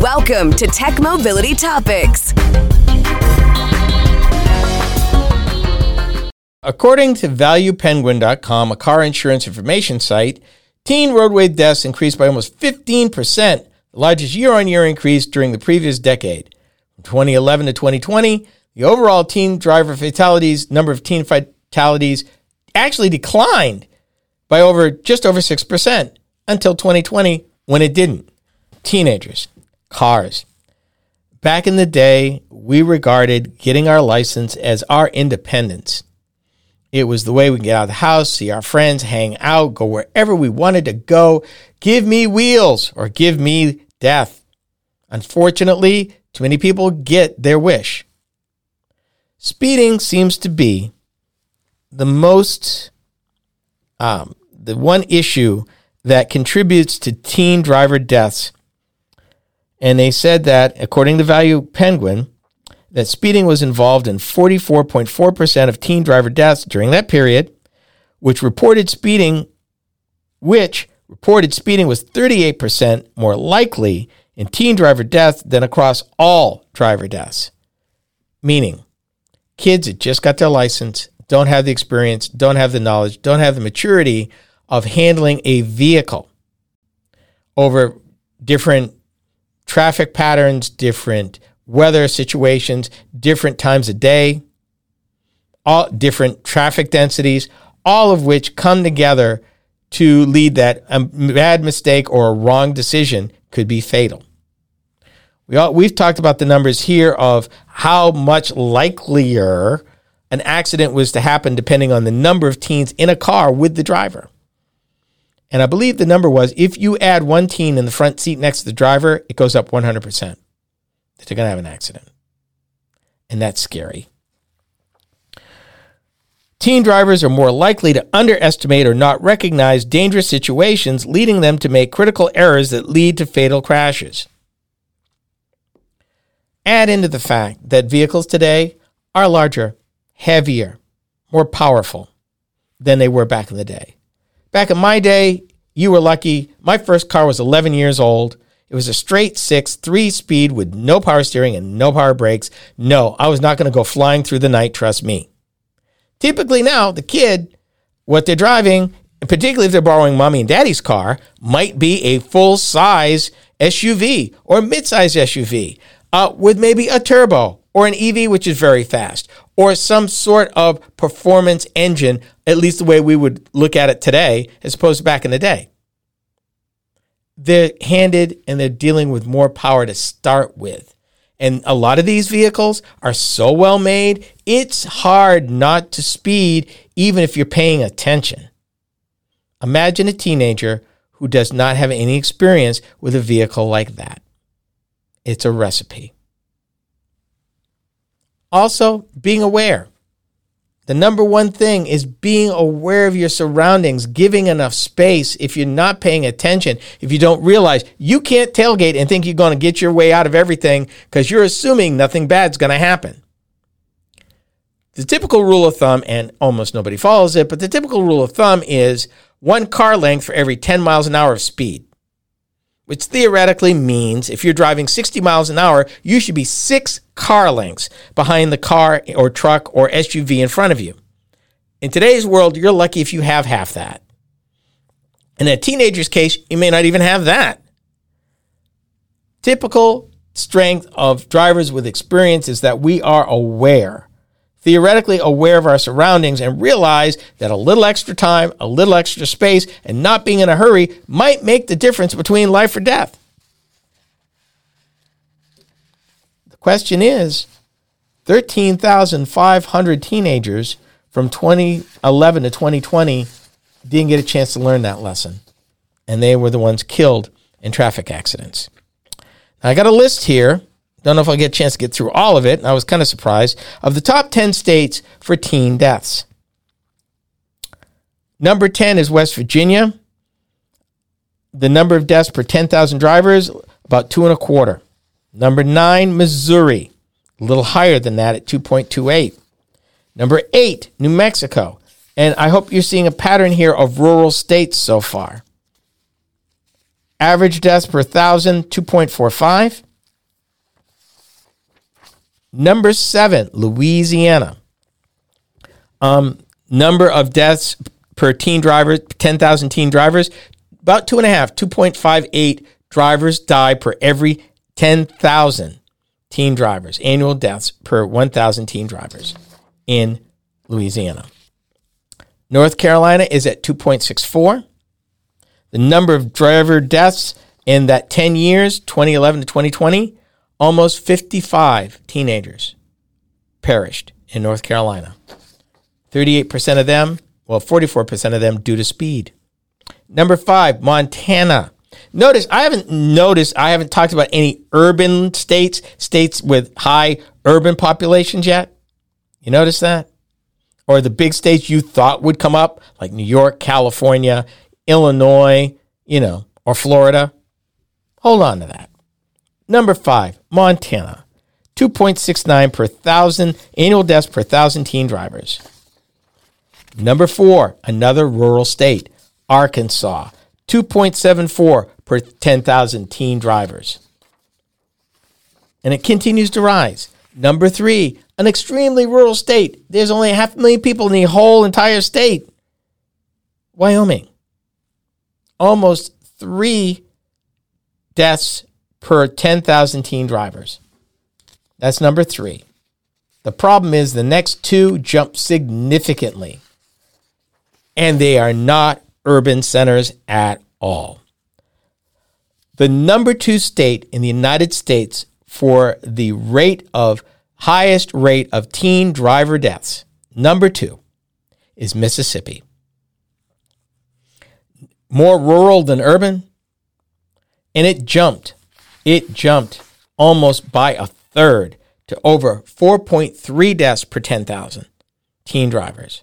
Welcome to Tech Mobility Topics. According to ValuePenguin.com, a car insurance information site, teen roadway deaths increased by almost 15%, the largest year on year increase during the previous decade. From 2011 to 2020, the overall teen driver fatalities, number of teen fatalities, actually declined by over just over 6% until 2020 when it didn't. Teenagers, cars. Back in the day, we regarded getting our license as our independence. It was the way we get out of the house, see our friends, hang out, go wherever we wanted to go. Give me wheels or give me death. Unfortunately, too many people get their wish. Speeding seems to be the most, um, the one issue that contributes to teen driver deaths and they said that, according to Value Penguin, that speeding was involved in 44.4% of teen driver deaths during that period, which reported speeding, which reported speeding was 38% more likely in teen driver deaths than across all driver deaths. Meaning, kids that just got their license, don't have the experience, don't have the knowledge, don't have the maturity of handling a vehicle over different traffic patterns, different weather situations, different times of day, all different traffic densities, all of which come together to lead that a bad mistake or a wrong decision could be fatal. We all, we've talked about the numbers here of how much likelier an accident was to happen depending on the number of teens in a car with the driver. And I believe the number was if you add one teen in the front seat next to the driver, it goes up 100% that they're going to have an accident. And that's scary. Teen drivers are more likely to underestimate or not recognize dangerous situations, leading them to make critical errors that lead to fatal crashes. Add into the fact that vehicles today are larger, heavier, more powerful than they were back in the day. Back in my day, you were lucky. My first car was 11 years old. It was a straight six, three speed with no power steering and no power brakes. No, I was not going to go flying through the night, trust me. Typically now, the kid, what they're driving, particularly if they're borrowing mommy and daddy's car, might be a full size SUV or mid size SUV uh, with maybe a turbo or an EV, which is very fast, or some sort of performance engine, at least the way we would look at it today, as opposed to back in the day. They're handed and they're dealing with more power to start with. And a lot of these vehicles are so well made, it's hard not to speed, even if you're paying attention. Imagine a teenager who does not have any experience with a vehicle like that. It's a recipe. Also, being aware. The number one thing is being aware of your surroundings, giving enough space. If you're not paying attention, if you don't realize you can't tailgate and think you're going to get your way out of everything because you're assuming nothing bad's going to happen. The typical rule of thumb, and almost nobody follows it, but the typical rule of thumb is one car length for every 10 miles an hour of speed which theoretically means if you're driving 60 miles an hour, you should be six car lengths behind the car or truck or SUV in front of you. In today's world, you're lucky if you have half that. In a teenager's case, you may not even have that. Typical strength of drivers with experience is that we are aware theoretically aware of our surroundings and realize that a little extra time, a little extra space, and not being in a hurry might make the difference between life or death. The question is 13,500 teenagers from 2011 to 2020 didn't get a chance to learn that lesson. And they were the ones killed in traffic accidents. I got a list here don't know if I'll get a chance to get through all of it. I was kind of surprised. Of the top 10 states for teen deaths, number 10 is West Virginia. The number of deaths per 10,000 drivers, about two and a quarter. Number nine, Missouri, a little higher than that at 2.28. Number eight, New Mexico. And I hope you're seeing a pattern here of rural states so far. Average deaths per thousand, 2.45. Number seven, Louisiana. Um, number of deaths per teen driver, 10,000 teen drivers, about two and a half, 2.58 drivers die per every 10,000 teen drivers, annual deaths per 1,000 teen drivers in Louisiana. North Carolina is at 2.64. The number of driver deaths in that 10 years, 2011 to 2020, almost 55 teenagers perished in North Carolina. 38% of them, well, 44% of them due to speed. Number five, Montana. Notice, I haven't noticed, I haven't talked about any urban states, states with high urban populations yet. You notice that? Or the big states you thought would come up, like New York, California, Illinois, you know, or Florida. Hold on to that. Number five, Montana. 2.69 per thousand annual deaths per thousand teen drivers. Number four, another rural state, Arkansas. 2.74 per 10,000 teen drivers. And it continues to rise. Number three, an extremely rural state. There's only half a million people in the whole entire state. Wyoming. Almost three deaths per 10,000 teen drivers. That's number three. The problem is the next two jump significantly, and they are not urban centers at all. The number two state in the United States for the rate of highest rate of teen driver deaths, number two, is Mississippi. More rural than urban, and it jumped. It jumped almost by a third to over 4.3 deaths per 10,000 teen drivers.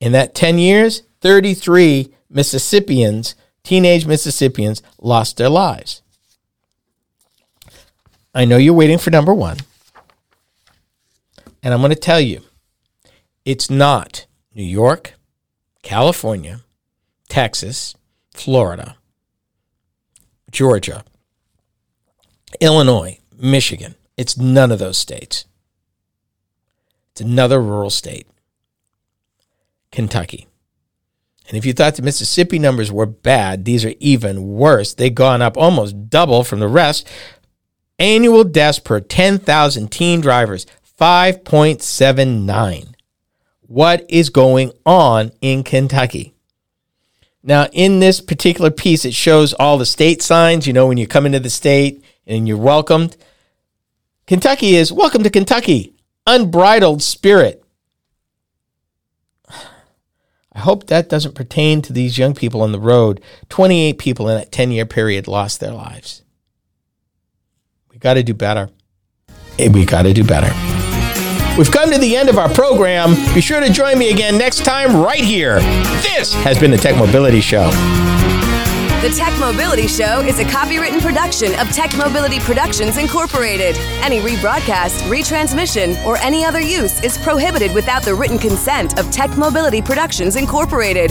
In that 10 years, 33 Mississippians, teenage Mississippians, lost their lives. I know you're waiting for number one. And I'm going to tell you it's not New York, California, Texas, Florida, Georgia, Illinois, Michigan. It's none of those states. It's another rural state, Kentucky. And if you thought the Mississippi numbers were bad, these are even worse. They've gone up almost double from the rest. Annual deaths per 10,000 teen drivers, 5.79. What is going on in Kentucky? Now, in this particular piece, it shows all the state signs, you know, when you come into the state and you're welcomed. Kentucky is welcome to Kentucky, unbridled spirit. I hope that doesn't pertain to these young people on the road. 28 people in that 10 year period lost their lives. We got to do better. We got to do better. We've come to the end of our program. Be sure to join me again next time right here. This has been the Tech Mobility Show. The Tech Mobility Show is a copywritten production of Tech Mobility Productions Incorporated. Any rebroadcast, retransmission, or any other use is prohibited without the written consent of Tech Mobility Productions Incorporated.